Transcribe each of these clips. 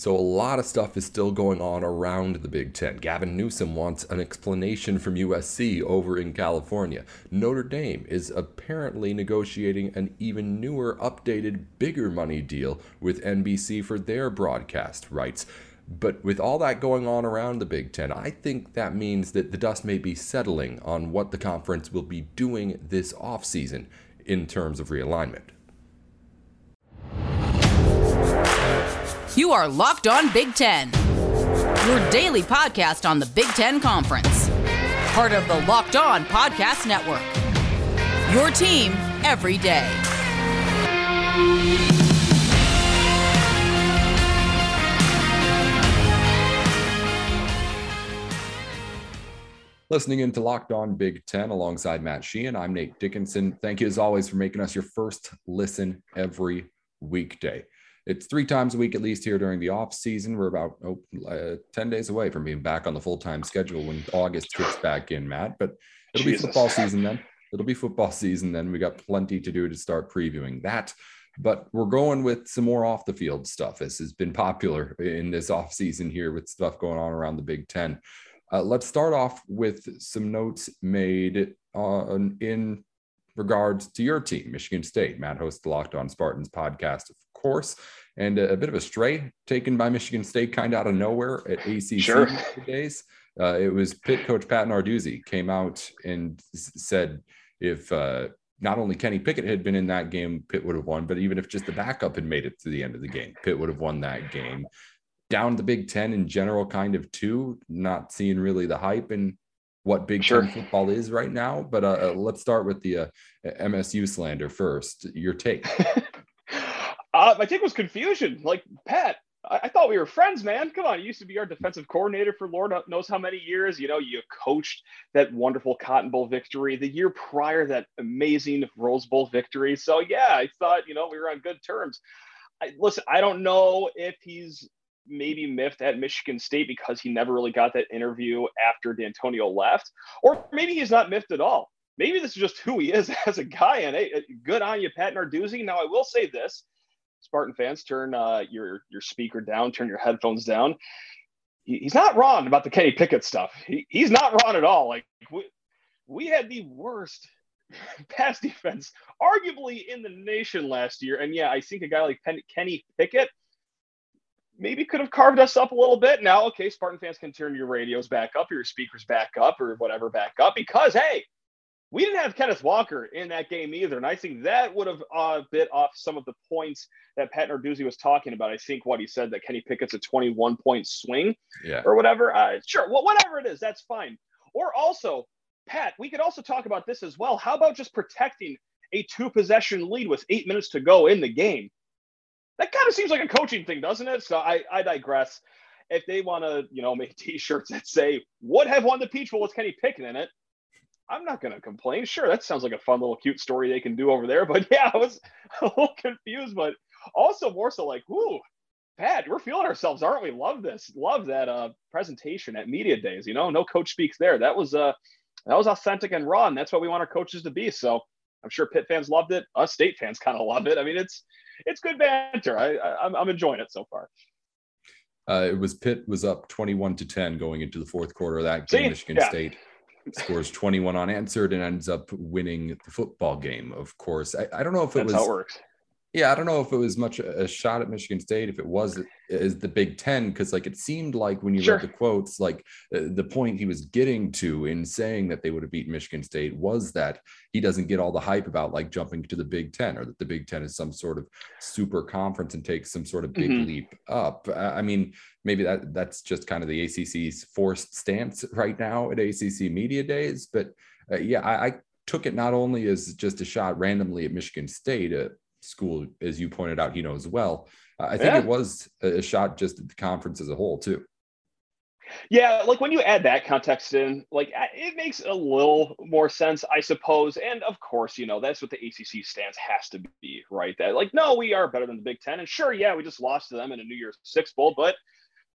So, a lot of stuff is still going on around the Big Ten. Gavin Newsom wants an explanation from USC over in California. Notre Dame is apparently negotiating an even newer, updated, bigger money deal with NBC for their broadcast rights. But with all that going on around the Big Ten, I think that means that the dust may be settling on what the conference will be doing this offseason in terms of realignment. You are Locked On Big Ten, your daily podcast on the Big Ten Conference. Part of the Locked On Podcast Network. Your team every day. Listening into Locked On Big Ten alongside Matt Sheehan, I'm Nate Dickinson. Thank you as always for making us your first listen every weekday it's three times a week at least here during the off season. We're about oh, uh, 10 days away from being back on the full time schedule when August kicks back in, Matt. But it'll Jesus. be football season then. It'll be football season then. We got plenty to do to start previewing that. But we're going with some more off the field stuff. This has been popular in this off season here with stuff going on around the Big Ten. Uh, let's start off with some notes made on in regards to your team, Michigan State. Matt hosts the Locked On Spartans podcast, of course, and a, a bit of a stray taken by Michigan State, kind of out of nowhere at ACC sure. days. Uh, it was Pitt coach Pat Narduzzi came out and said if uh, not only Kenny Pickett had been in that game, Pitt would have won, but even if just the backup had made it to the end of the game, Pitt would have won that game. Down the Big Ten in general, kind of too, not seeing really the hype and what Big sure. Ten football is right now. But uh, uh let's start with the uh, MSU slander first. Your take. Uh, my take was confusion. Like Pat, I-, I, thought we were friends, man. Come on, you used to be our defensive coordinator for Lord knows how many years. You know, you coached that wonderful Cotton Bowl victory the year prior, that amazing Rose Bowl victory. So yeah, I thought you know we were on good terms. I, listen, I don't know if he's maybe miffed at Michigan State because he never really got that interview after D'Antonio left, or maybe he's not miffed at all. Maybe this is just who he is as a guy. And hey, good on you, Pat Narduzzi. Now I will say this: Spartan fans, turn uh, your your speaker down, turn your headphones down. He, he's not wrong about the Kenny Pickett stuff. He, he's not wrong at all. Like we, we had the worst pass defense, arguably in the nation last year. And yeah, I think a guy like Pen- Kenny Pickett maybe could have carved us up a little bit. Now, okay, Spartan fans can turn your radios back up, your speakers back up, or whatever back up because hey, we didn't have Kenneth Walker in that game either. And I think that would have uh, bit off some of the points that Pat Narduzzi was talking about. I think what he said that Kenny Pickett's a 21 point swing yeah. or whatever. Uh, sure, well, whatever it is, that's fine. Or also, Pat, we could also talk about this as well. How about just protecting a two possession lead with eight minutes to go in the game? That kind of seems like a coaching thing, doesn't it? So I, I digress. If they want to, you know, make t-shirts that say "Would have won the Peach Bowl with Kenny Pickett" in it, I'm not going to complain. Sure, that sounds like a fun little cute story they can do over there. But yeah, I was a little confused, but also more so like, whoo, Pat, we're feeling ourselves, aren't we? Love this. Love that uh, presentation at media days. You know, no coach speaks there. That was uh, that was authentic and raw, and that's what we want our coaches to be. So I'm sure Pitt fans loved it. Us State fans kind of love it. I mean, it's it's good banter. I, I am I'm enjoying it so far. Uh, it was Pitt was up 21 to 10 going into the fourth quarter of that game. See? Michigan yeah. State scores 21 unanswered and ends up winning the football game. Of course, I, I don't know if it That's was. How it works. Yeah, I don't know if it was much a shot at Michigan State. If it was, is the Big Ten because like it seemed like when you sure. read the quotes, like uh, the point he was getting to in saying that they would have beaten Michigan State was that he doesn't get all the hype about like jumping to the Big Ten or that the Big Ten is some sort of super conference and takes some sort of big mm-hmm. leap up. I mean, maybe that that's just kind of the ACC's forced stance right now at ACC media days, but uh, yeah, I, I took it not only as just a shot randomly at Michigan State, uh, school, as you pointed out, he knows well. Uh, I think yeah. it was a shot just at the conference as a whole, too. Yeah, like when you add that context in, like it makes a little more sense, I suppose. And of course, you know, that's what the ACC stance has to be, right? That like, no, we are better than the Big Ten. And sure, yeah, we just lost to them in a New Year's Six Bowl, but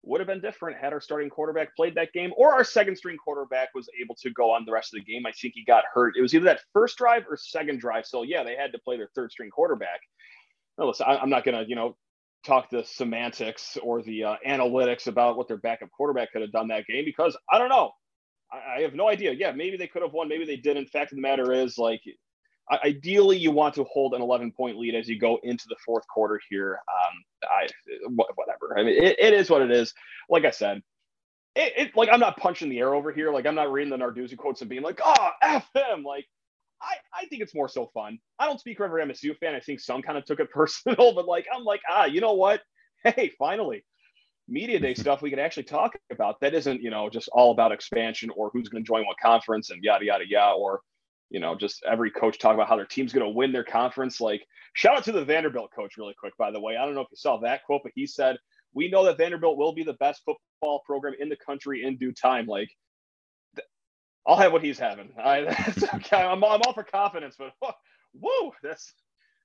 would have been different had our starting quarterback played that game or our second string quarterback was able to go on the rest of the game. I think he got hurt. It was either that first drive or second drive. So yeah, they had to play their third string quarterback. Now, listen, I'm not going to, you know, talk the semantics or the uh, analytics about what their backup quarterback could have done that game because I don't know. I, I have no idea. Yeah, maybe they could have won. Maybe they didn't. In fact the matter is, like, ideally, you want to hold an 11 point lead as you go into the fourth quarter here. Um, I whatever. I mean, it, it is what it is. Like I said, it, it, like I'm not punching the air over here. Like I'm not reading the Narduzzi quotes and being like, "Oh, f him." Like I, I think it's more so fun. I don't speak for every MSU fan. I think some kind of took it personal, but like I'm like, ah, you know what? Hey, finally, media day stuff we can actually talk about. That isn't, you know, just all about expansion or who's going to join what conference and yada yada yada, or you know, just every coach talk about how their team's going to win their conference. Like, shout out to the Vanderbilt coach, really quick, by the way. I don't know if you saw that quote, but he said, "We know that Vanderbilt will be the best football program in the country in due time." Like, I'll have what he's having. I, that's okay. I'm, I'm all for confidence, but whoa, that's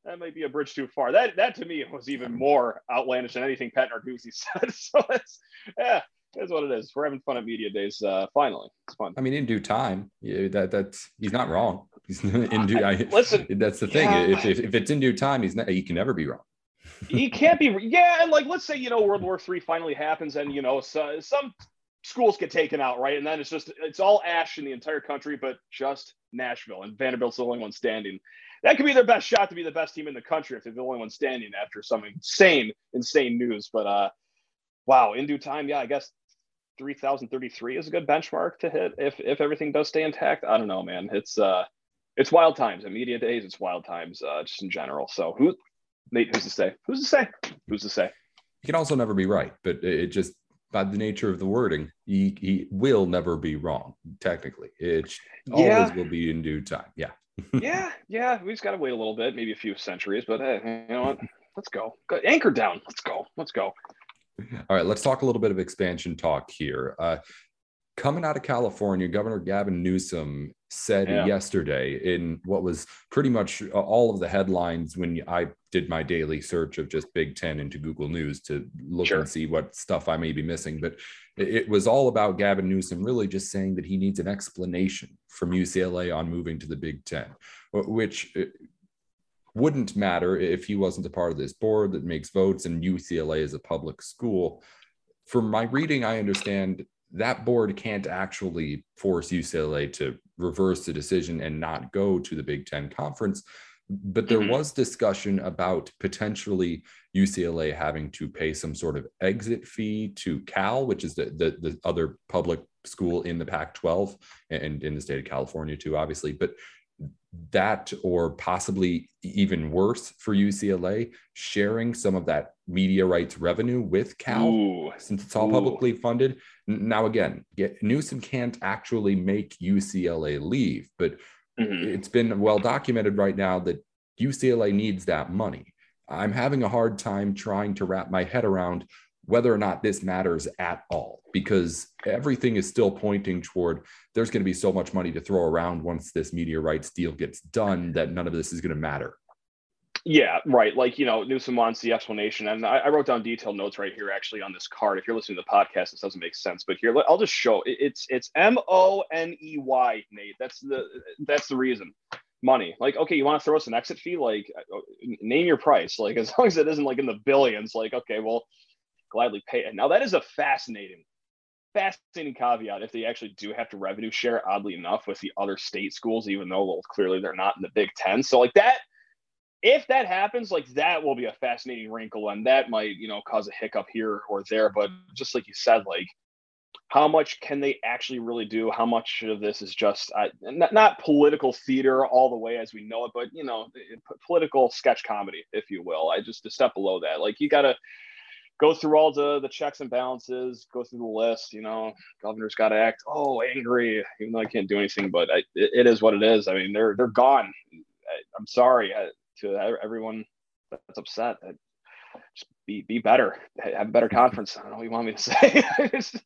that might be a bridge too far. That that to me was even more outlandish than anything Pat Narduzzi said. So it's yeah, that's what it is. We're having fun at media days. Uh, finally, it's fun. I mean, in due time, yeah, that that's he's not wrong. He's in due. I, listen, that's the thing. Yeah. If, if, if it's in due time, he's not. He can never be wrong. he can't be. Yeah, and like let's say you know World War Three finally happens, and you know so, some schools get taken out, right? And then it's just it's all ash in the entire country, but just Nashville and Vanderbilt's the only one standing. That could be their best shot to be the best team in the country if they're the only one standing after some insane, insane news. But uh wow, in due time, yeah, I guess 3033 is a good benchmark to hit if if everything does stay intact. I don't know, man. It's uh it's wild times. At media days, it's wild times, uh, just in general. So who Nate, who's to say? Who's to say? Who's to say? You can also never be right, but it just by the nature of the wording, he, he will never be wrong. Technically, it yeah. always will be in due time. Yeah. yeah, yeah. We just got to wait a little bit, maybe a few centuries, but hey, you know what? Let's go. go. Anchor down. Let's go. Let's go. All right, let's talk a little bit of expansion talk here. Uh, coming out of California, Governor Gavin Newsom said yeah. yesterday in what was pretty much all of the headlines when I did my daily search of just Big Ten into Google News to look sure. and see what stuff I may be missing. But it was all about Gavin Newsom really just saying that he needs an explanation from UCLA on moving to the Big Ten, which uh, wouldn't matter if he wasn't a part of this board that makes votes and UCLA is a public school. From my reading, I understand that board can't actually force UCLA to reverse the decision and not go to the Big Ten conference. But there mm-hmm. was discussion about potentially UCLA having to pay some sort of exit fee to Cal, which is the, the, the other public school in the Pac 12 and in the state of California, too, obviously. But that or possibly even worse for UCLA, sharing some of that media rights revenue with Cal Ooh. since it's all Ooh. publicly funded. Now, again, get, Newsom can't actually make UCLA leave, but mm-hmm. it's been well documented right now that UCLA needs that money. I'm having a hard time trying to wrap my head around whether or not this matters at all because everything is still pointing toward there's going to be so much money to throw around once this media rights deal gets done that none of this is going to matter. Yeah, right. Like, you know, Newsom wants the explanation. And I, I, wrote down detailed notes right here actually on this card. If you're listening to the podcast, this doesn't make sense. But here, I'll just show it's it's M O N E Y, Nate. That's the that's the reason. Money. Like, okay, you want to throw us an exit fee? Like, uh, name your price. Like, as long as it isn't like in the billions, like, okay, well, gladly pay it. Now that is a fascinating, fascinating caveat if they actually do have to revenue share, oddly enough, with the other state schools, even though well, clearly they're not in the Big Ten. So like that, if that happens, like that will be a fascinating wrinkle, and that might, you know, cause a hiccup here or there. But just like you said, like how much can they actually really do? How much of this is just uh, not, political theater all the way as we know it, but you know, political sketch comedy, if you will. I just a step below that. Like you gotta go through all the the checks and balances, go through the list. You know, governor's got to act. Oh, angry, even though I can't do anything. But I, it, it is what it is. I mean, they're they're gone. I, am sorry I, to everyone that's upset. I, just be be better. Have a better conference. I don't know what you want me to say.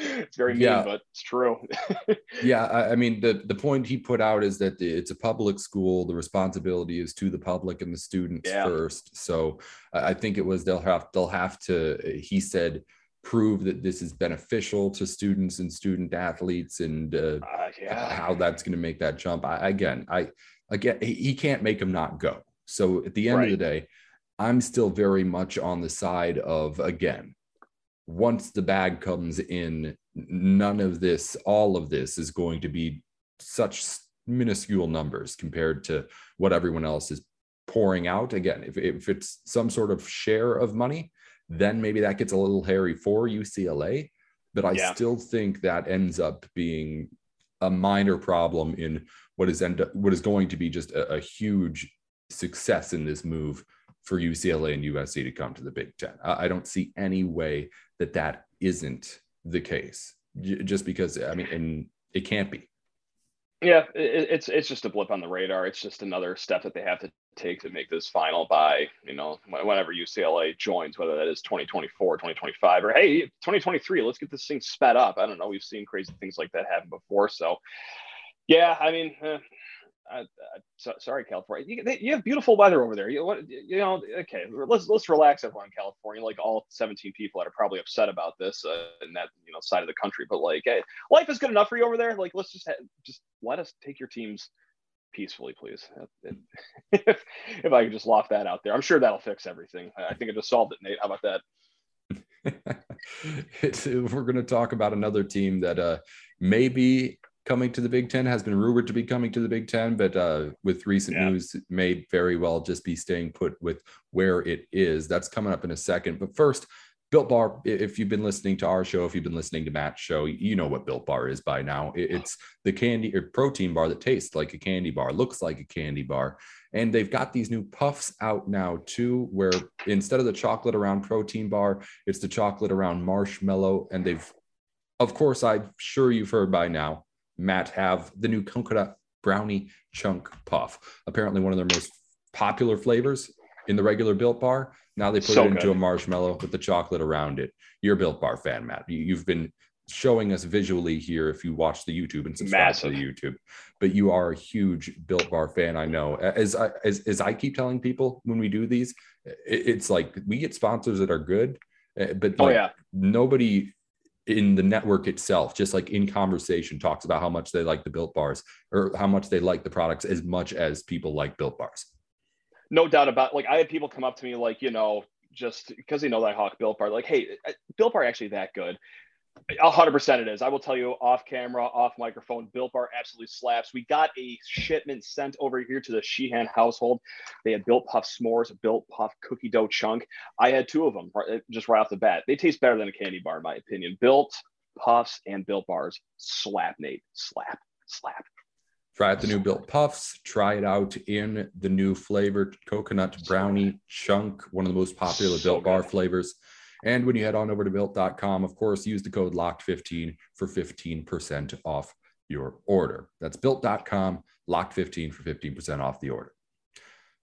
It's very mean, yeah. but it's true. yeah, I, I, mean the the point he put out is that it's a public school. The responsibility is to the public and the students yeah. first. So I think it was they'll have they'll have to. He said prove that this is beneficial to students and student athletes and uh, uh, yeah. how that's going to make that jump. I, again, I again he can't make them not go. So at the end right. of the day, I'm still very much on the side of, again, once the bag comes in, none of this, all of this is going to be such minuscule numbers compared to what everyone else is pouring out. Again, if, if it's some sort of share of money, then maybe that gets a little hairy for UCLA. But I yeah. still think that ends up being a minor problem in what is end up, what is going to be just a, a huge success in this move for UCLA and USC to come to the Big Ten. I, I don't see any way that that isn't the case, just because I mean, and it can't be. Yeah, it, it's it's just a blip on the radar. It's just another step that they have to take to make this final by you know whenever UCLA joins, whether that is 2024, 2025, or hey 2023. Let's get this thing sped up. I don't know. We've seen crazy things like that happen before, so yeah. I mean, eh, Sorry, California. You, they, you, have beautiful weather over there. You, what, you know, okay, let's let's relax, everyone in California. Like all 17 people that are probably upset about this uh, in that you know side of the country, but like, hey, life is good enough for you over there. Like, let's just ha- just let us take your teams peacefully, please. if, if I could just loft that out there, I'm sure that'll fix everything. I think I just solved it, Nate. How about that? we're going to talk about another team that uh, maybe coming to the Big Ten, has been rumored to be coming to the Big Ten, but uh, with recent yeah. news, may very well just be staying put with where it is. That's coming up in a second. But first, Built Bar, if you've been listening to our show, if you've been listening to Matt's show, you know what Built Bar is by now. It's the candy or protein bar that tastes like a candy bar, looks like a candy bar. And they've got these new puffs out now too, where instead of the chocolate around protein bar, it's the chocolate around marshmallow. And they've, of course, I'm sure you've heard by now, Matt have the new coconut brownie chunk puff. Apparently, one of their most popular flavors in the regular Built Bar. Now they put so it into good. a marshmallow with the chocolate around it. You're a Built Bar fan, Matt. You, have been showing us visually here if you watch the YouTube and subscribe Massive. to the YouTube. But you are a huge Built Bar fan, I know. As I as, as I keep telling people when we do these, it's like we get sponsors that are good, eh, but oh, like, oh, yeah. nobody in the network itself, just like in conversation, talks about how much they like the built bars or how much they like the products as much as people like built bars. No doubt about like I had people come up to me like, you know, just because they know that I hawk built bar, like, hey, uh, built bar actually that good hundred percent it is. I will tell you off camera, off microphone, Built Bar absolutely slaps. We got a shipment sent over here to the Sheehan household. They had Built Puff s'mores, Built Puff cookie dough chunk. I had two of them eh, just right off the bat. They taste better than a candy bar, in my opinion. Built Puffs and Built Bars slap, Nate. Slap, slap. Try out the new Built Puffs. Try it out in the new flavored coconut brownie chunk, one of the most popular so Built good. Bar flavors. And when you head on over to built.com, of course, use the code LOCKED15 for 15% off your order. That's built.com, locked15 for 15% off the order.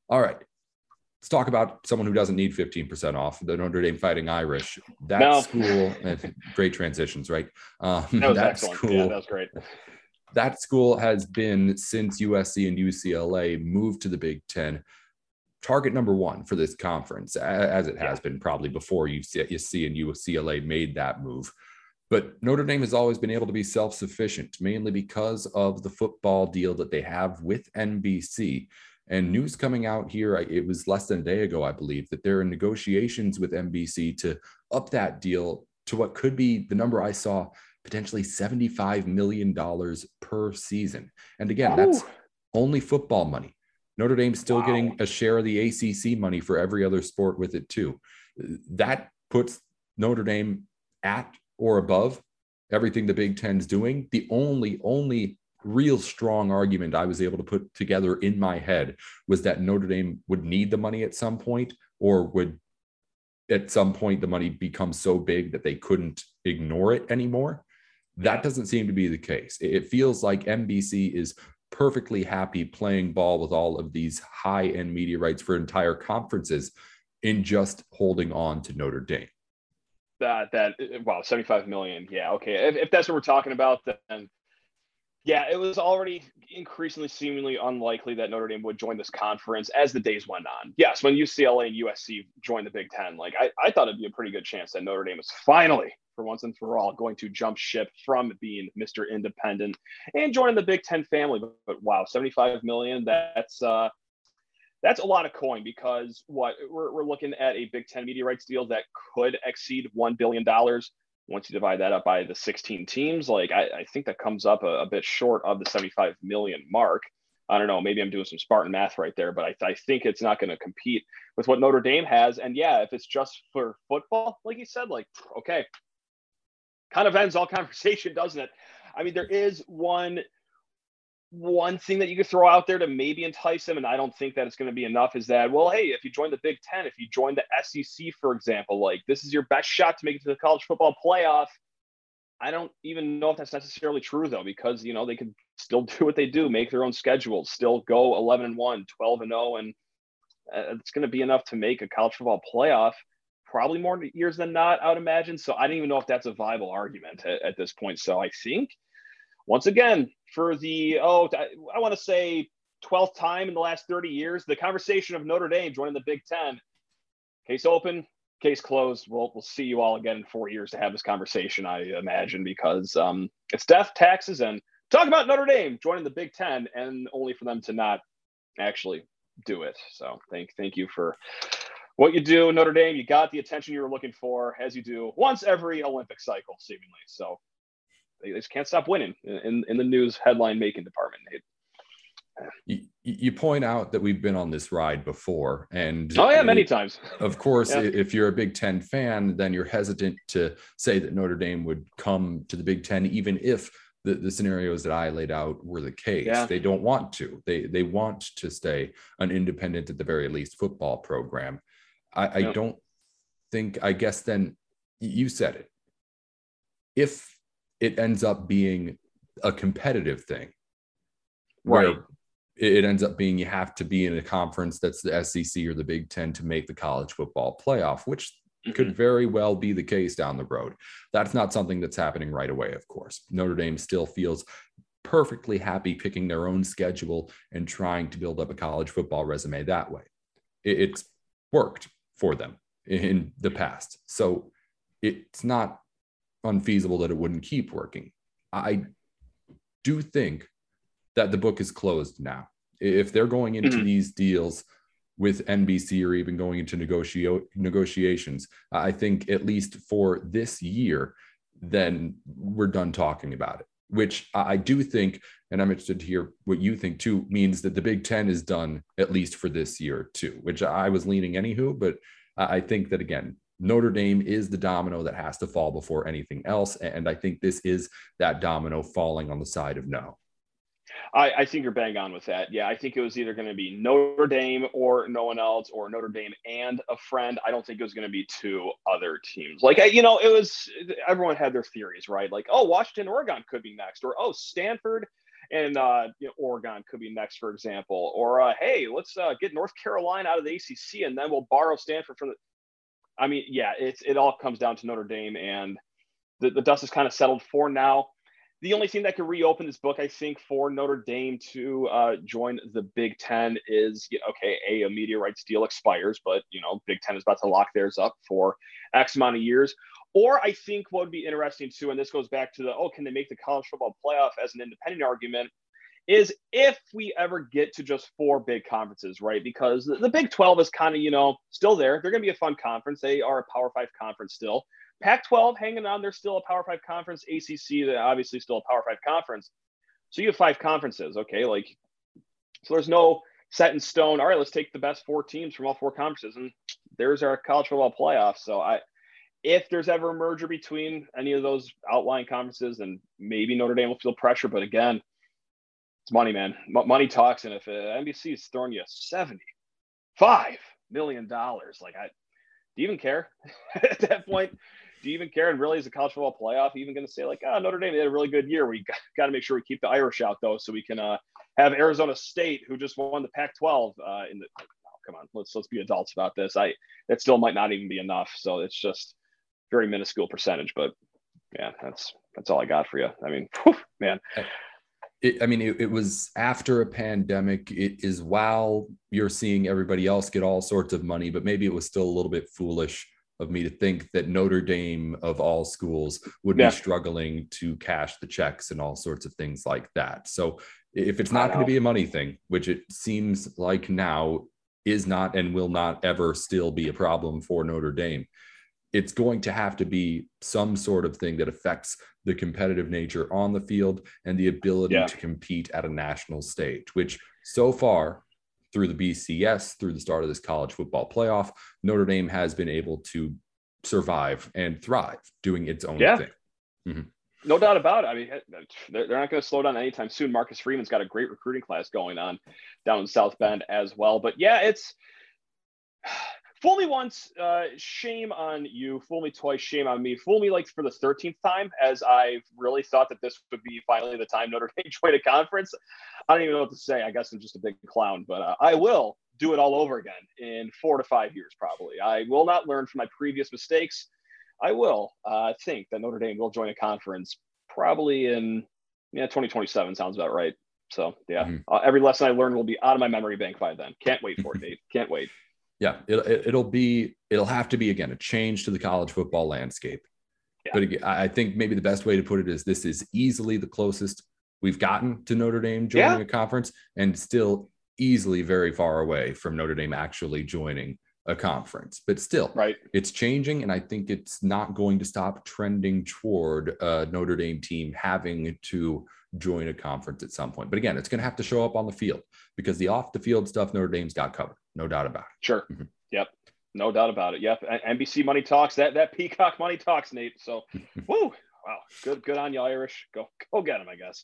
All right. Let's talk about someone who doesn't need 15% off the Notre Dame Fighting Irish. That no. school, great transitions, right? Um, that was that excellent. School, yeah, that was great. That school has been since USC and UCLA moved to the Big Ten target number one for this conference, as it has yeah. been probably before USC, and UCLA made that move. But Notre Dame has always been able to be self sufficient, mainly because of the football deal that they have with NBC. And news coming out here, it was less than a day ago, I believe, that they're in negotiations with NBC to up that deal to what could be the number I saw potentially $75 million per season. And again, Ooh. that's only football money. Notre Dame's still wow. getting a share of the ACC money for every other sport with it too. That puts Notre Dame at or above everything the Big Ten's doing. The only, only real strong argument I was able to put together in my head was that Notre Dame would need the money at some point or would at some point the money become so big that they couldn't ignore it anymore. That doesn't seem to be the case. It feels like NBC is perfectly happy playing ball with all of these high end media rights for entire conferences in just holding on to Notre Dame. That, that, wow, 75 million. Yeah. Okay. If, if that's what we're talking about, then yeah, it was already increasingly seemingly unlikely that Notre Dame would join this conference as the days went on. Yes, when UCLA and USC joined the Big Ten, like I, I thought it'd be a pretty good chance that Notre Dame was finally for once and for all going to jump ship from being Mr. Independent and joining the Big Ten family. But, but wow, 75 million, that's uh that's a lot of coin because what we're, we're looking at a Big Ten media rights deal that could exceed $1 billion. Once you divide that up by the 16 teams, like I, I think that comes up a, a, bit short of the 75 million mark. I don't know. Maybe I'm doing some Spartan math right there, but I, I think it's not going to compete with what Notre Dame has. And yeah, if it's just for football, like you said, like, okay, kind of ends all conversation, doesn't it? I mean, there is one one thing that you could throw out there to maybe entice him, and I don't think that it's going to be enough, is that, well, hey, if you join the Big Ten, if you join the SEC, for example, like this is your best shot to make it to the college football playoff. I don't even know if that's necessarily true, though, because, you know, they could still do what they do, make their own schedules, still go 11 and 1, 12 and 0, and uh, it's going to be enough to make a college football playoff probably more years than not, I would imagine. So I don't even know if that's a viable argument at, at this point. So I think once again, for the, oh, I want to say 12th time in the last 30 years, the conversation of Notre Dame joining the Big Ten. Case open, case closed. We'll, we'll see you all again in four years to have this conversation, I imagine, because um, it's death, taxes, and talk about Notre Dame joining the Big Ten, and only for them to not actually do it. So thank thank you for what you do, Notre Dame. You got the attention you were looking for, as you do once every Olympic cycle, seemingly. So they, just can't stop winning in, in the news headline making department. You, you, point out that we've been on this ride before, and oh yeah, many times. Of course, yeah. if you're a Big Ten fan, then you're hesitant to say that Notre Dame would come to the Big Ten, even if the, the scenarios that I laid out were the case. Yeah. They don't want to. They they want to stay an independent, at the very least, football program. I, I don't think. I guess then you said it. If it ends up being a competitive thing, right? it ends up being you have to be in a conference that's the SEC or the Big Ten to make the college football playoff, which mm-hmm. could very well be the case down the road. That's not something that's happening right away, of course. Notre Dame still feels perfectly happy picking their own schedule and trying to build up a college football resume that way. It's worked for them in the past. So it's not unfeasible that it wouldn't keep working. I do think that the book is closed now. If they're going into mm-hmm. these deals with NBC or even going into negotio- negotiations, I think at least for this year, then we're done talking about it. Which I do think, and I'm interested to hear what you think too, means that the Big Ten is done at least for this year too, which I was leaning anywho, but I think that again, Notre Dame is the domino that has to fall before anything else. And I think this is that domino falling on the side of no. I, I, think you're bang on with that. Yeah, I think it was either going to be Notre Dame or no one else, or Notre Dame and a friend. I don't think it was going to be two other teams. Like, you know, it was everyone had their theories, right? Like, oh, Washington, Oregon could be next, or oh, Stanford and uh, you know, Oregon could be next, for example, or uh, hey, let's uh, get North Carolina out of the ACC, and then we'll borrow Stanford from the. I mean, yeah, it's it all comes down to Notre Dame, and the, the dust is kind of settled for now the only thing that could reopen this book, I think, for Notre Dame to uh, join the Big Ten is okay. A, a media rights deal expires, but you know, Big Ten is about to lock theirs up for X amount of years. Or I think what would be interesting too, and this goes back to the oh, can they make the college football playoff as an independent argument? Is if we ever get to just four big conferences, right? Because the, Big 12 is kind of, you know, still there. They're going to be a fun conference. They are a Power Five conference still. Pac-12 hanging on. They're still a Power Five conference. ACC, they're obviously still a Power Five conference. So you have five conferences, okay? Like, so there's no set in stone. All right, let's take the best four teams from all four conferences, and there's our college football playoff. So I, if there's ever a merger between any of those outlying conferences, then maybe Notre Dame will feel pressure. But again, it's money, man. M- money talks, and if uh, NBC is throwing you seventy-five million dollars, like I, do you even care at that point? do you even care? And really, is the college football playoff even going to say like, oh, Notre Dame they had a really good year? We got, to make sure we keep the Irish out though, so we can uh, have Arizona State, who just won the Pac-12, uh, in the. Oh, come on, let's let's be adults about this. I that still might not even be enough. So it's just very minuscule percentage, but yeah, that's that's all I got for you. I mean, whew, man. It, I mean, it, it, was after a pandemic. It is while you're seeing everybody else get all sorts of money, but maybe it was still a little bit foolish of me to think that Notre Dame of all schools would yeah. be struggling to cash the checks and all sorts of things like that. So if it's not going to be a money thing, which it seems like now, is not and will not ever still be a problem for Notre Dame. It's going to have to be some sort of thing that affects the competitive nature on the field and the ability yeah. to compete at a national stage, which so far through the BCS, through the start of this college football playoff, Notre Dame has been able to survive and thrive doing its own yeah. thing. Mm-hmm. No doubt about it. I mean, they're not going to slow down anytime soon. Marcus Freeman's got a great recruiting class going on down in South Bend as well. But yeah, it's fool me once, uh, shame on you. Fool me twice, shame on me. Fool me like for the 13th time, as I really thought that this would be finally the time Notre Dame joined a conference. I don't even know what to say. I guess I'm just a big clown, but uh, I will do it all over again in four to five years, probably. I will not learn from my previous mistakes. I will uh, think that Notre Dame will join a conference probably in yeah 2027 sounds about right. So yeah, mm-hmm. uh, every lesson I learned will be out of my memory bank by then. Can't wait for it, Dave. Can't wait yeah, it, will be it'll have to be again a change to the college football landscape. Yeah. But again, I think maybe the best way to put it is this is easily the closest we've gotten to Notre Dame joining yeah. a conference, and still easily very far away from Notre Dame actually joining a conference. But still, right, it's changing, and I think it's not going to stop trending toward a Notre Dame team having to join a conference at some point. But again, it's going to have to show up on the field because the off the field stuff Notre Dame's got covered. No doubt about it. Sure. Mm-hmm. Yep. No doubt about it. Yep. NBC money talks. That that Peacock money talks, Nate. So, whoo, wow, good good on you, Irish. Go go get him, I guess.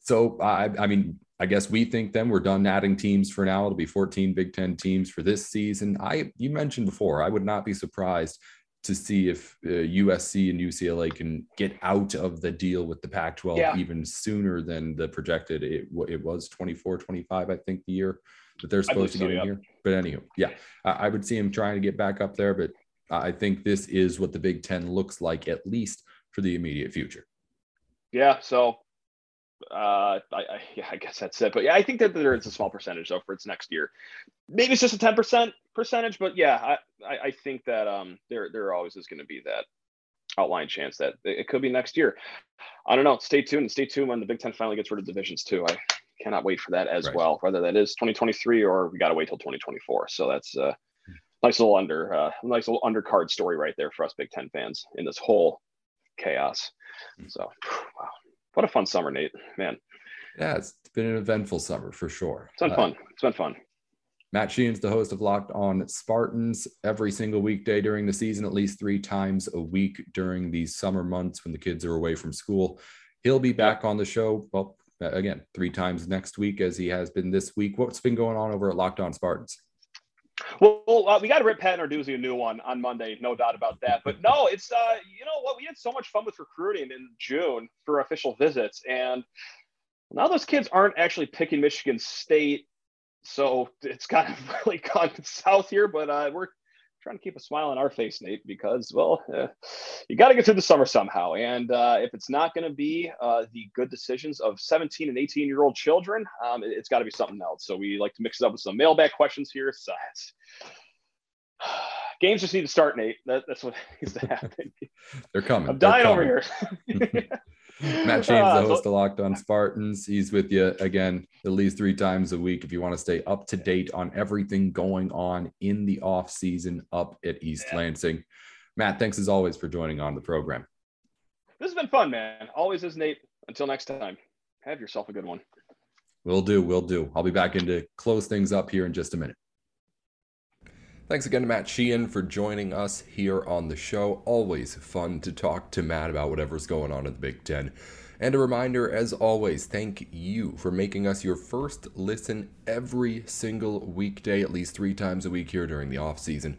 So I I mean I guess we think then we're done adding teams for now. It'll be 14 Big Ten teams for this season. I you mentioned before I would not be surprised to see if uh, USC and UCLA can get out of the deal with the Pac 12 yeah. even sooner than the projected. It, it was 24, 25, I think, the year that they're supposed to get so, in here. But anywho, yeah, I, would see him trying to get back up there. But I think this is what the Big Ten looks like, at least for the immediate future. Yeah. So uh, I, I, yeah, I guess that's it. But yeah, I think that there is a small percentage though for its next year. Maybe it's just a ten percent percentage, but yeah, I, I, I think that um there there always is going to be that outline chance that it could be next year. I don't know. Stay tuned. And stay tuned when the Big Ten finally gets rid of divisions too. I cannot wait for that as right. well. Whether that is 2023 or we got to wait till 2024. So that's a nice little under uh, nice little undercard story right there for us Big Ten fans in this whole chaos. Hmm. So wow what a fun summer, Nate. Man. Yeah, it's been an eventful summer for sure. It's been uh, fun. It's been fun. Matt Sheehan's the host of Locked On Spartans every single weekday during the season, at least three times a week during these summer months when the kids are away from school. He'll be back on the show, well, again, three times next week as he has been this week. What's been going on over at Locked On Spartans? Well, uh, we got to rip Pat Narduzzi a new one on Monday, no doubt about that. But no, it's uh, you know what? We had so much fun with recruiting in June for official visits, and now those kids aren't actually picking Michigan State, so it's kind of really gone south here. But uh, we're trying to keep a smile on our face, Nate, because well, uh, you got to get through the summer somehow. And uh, if it's not going to be uh, the good decisions of 17 and 18 year old children, um, it, has got to be something else. So we like to mix it up with some mailbag questions here. So games just need to start, Nate. That, that's what needs to happen. They're coming. I'm dying coming. over here. Matt James, the uh, host of Locked On Spartans. He's with you again at least three times a week if you want to stay up to date on everything going on in the off season up at East yeah. Lansing. Matt, thanks as always for joining on the program. This has been fun, man. Always is Nate. Until next time, have yourself a good one. Will do. Will do. I'll be back in to close things up here in just a minute. Thanks again to Matt Sheehan for joining us here on the show. Always fun to talk to Matt about whatever's going on in the Big Ten. And a reminder, as always, thank you for making us your first listen every single weekday, at least three times a week here during the off season.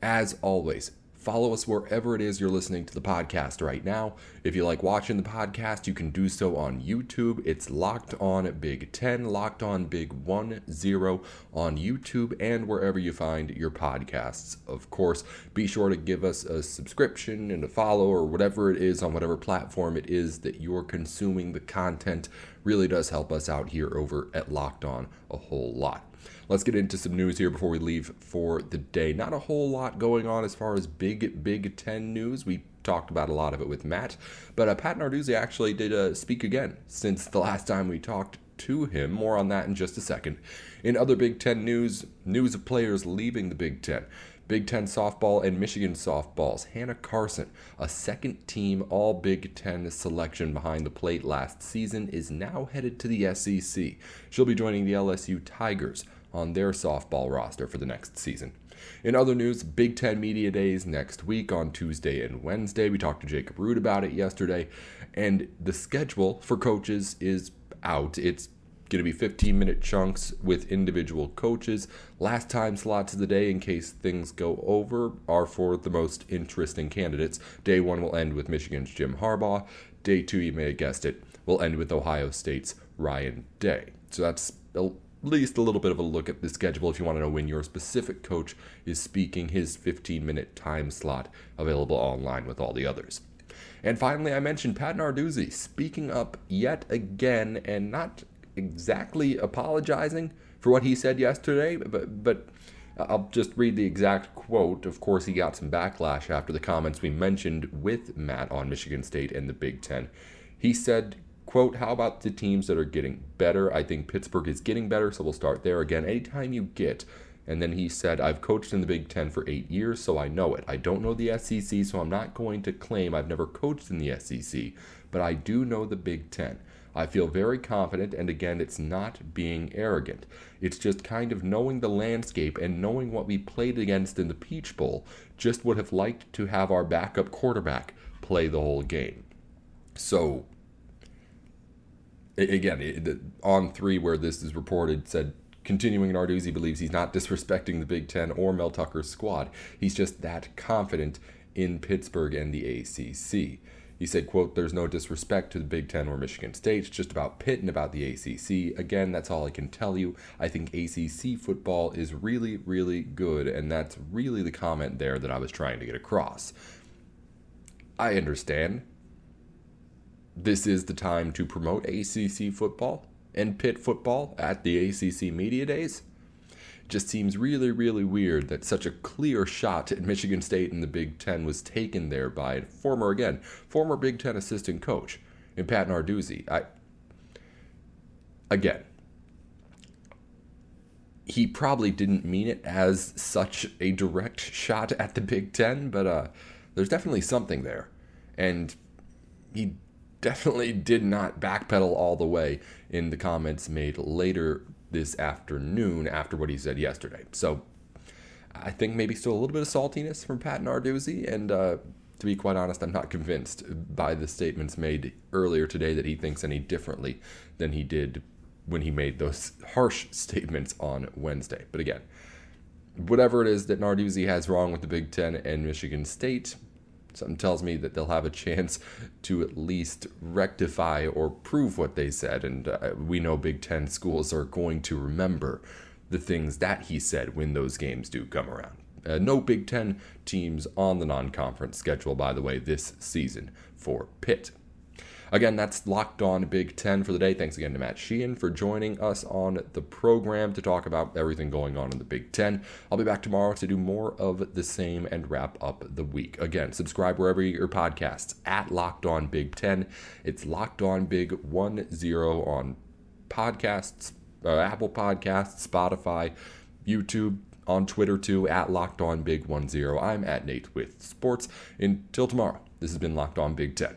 As always, Follow us wherever it is you're listening to the podcast right now. If you like watching the podcast, you can do so on YouTube. It's Locked On Big 10, Locked On Big 1 0 on YouTube and wherever you find your podcasts. Of course, be sure to give us a subscription and a follow or whatever it is on whatever platform it is that you're consuming the content. Really does help us out here over at Locked On a whole lot. Let's get into some news here before we leave for the day. Not a whole lot going on as far as big Big Ten news. We talked about a lot of it with Matt, but uh, Pat Narduzzi actually did uh, speak again since the last time we talked to him. More on that in just a second. In other Big Ten news, news of players leaving the Big Ten. Big Ten softball and Michigan softballs. Hannah Carson, a second team All Big Ten selection behind the plate last season, is now headed to the SEC. She'll be joining the LSU Tigers on their softball roster for the next season. In other news, Big Ten Media Days next week on Tuesday and Wednesday. We talked to Jacob Root about it yesterday, and the schedule for coaches is out. It's going to be 15 minute chunks with individual coaches. Last time slots of the day, in case things go over, are for the most interesting candidates. Day one will end with Michigan's Jim Harbaugh. Day two, you may have guessed it, will end with Ohio State's Ryan Day. So that's at least a little bit of a look at the schedule if you want to know when your specific coach is speaking his 15 minute time slot available online with all the others. And finally, I mentioned Pat Narduzzi speaking up yet again and not exactly apologizing for what he said yesterday, but but I'll just read the exact quote. Of course, he got some backlash after the comments we mentioned with Matt on Michigan State and the Big Ten. He said, quote, how about the teams that are getting better? I think Pittsburgh is getting better, so we'll start there again. Anytime you get and then he said, I've coached in the Big Ten for eight years, so I know it. I don't know the SEC, so I'm not going to claim I've never coached in the SEC, but I do know the Big Ten. I feel very confident, and again, it's not being arrogant. It's just kind of knowing the landscape and knowing what we played against in the Peach Bowl. Just would have liked to have our backup quarterback play the whole game. So, again, On3, where this is reported, said continuing Narduzzi believes he's not disrespecting the Big Ten or Mel Tucker's squad. He's just that confident in Pittsburgh and the ACC. He said, quote, there's no disrespect to the Big Ten or Michigan State. It's just about Pitt and about the ACC. Again, that's all I can tell you. I think ACC football is really, really good. And that's really the comment there that I was trying to get across. I understand. This is the time to promote ACC football and Pitt football at the ACC Media Days just seems really, really weird that such a clear shot at Michigan State in the Big Ten was taken there by a former, again, former Big Ten assistant coach in Pat Narduzzi. I, again, he probably didn't mean it as such a direct shot at the Big Ten, but uh, there's definitely something there. And he definitely did not backpedal all the way in the comments made later this afternoon after what he said yesterday. So I think maybe still a little bit of saltiness from Pat Narduzzi. And uh, to be quite honest, I'm not convinced by the statements made earlier today that he thinks any differently than he did when he made those harsh statements on Wednesday. But again, whatever it is that Narduzzi has wrong with the Big Ten and Michigan State, Something tells me that they'll have a chance to at least rectify or prove what they said. And uh, we know Big Ten schools are going to remember the things that he said when those games do come around. Uh, no Big Ten teams on the non conference schedule, by the way, this season for Pitt. Again, that's Locked On Big Ten for the day. Thanks again to Matt Sheehan for joining us on the program to talk about everything going on in the Big Ten. I'll be back tomorrow to do more of the same and wrap up the week. Again, subscribe wherever your podcasts at Locked On Big Ten. It's Locked On Big 1 0 on podcasts, uh, Apple Podcasts, Spotify, YouTube, on Twitter too, at Locked On Big 10. I'm at Nate with Sports. Until tomorrow, this has been Locked On Big Ten.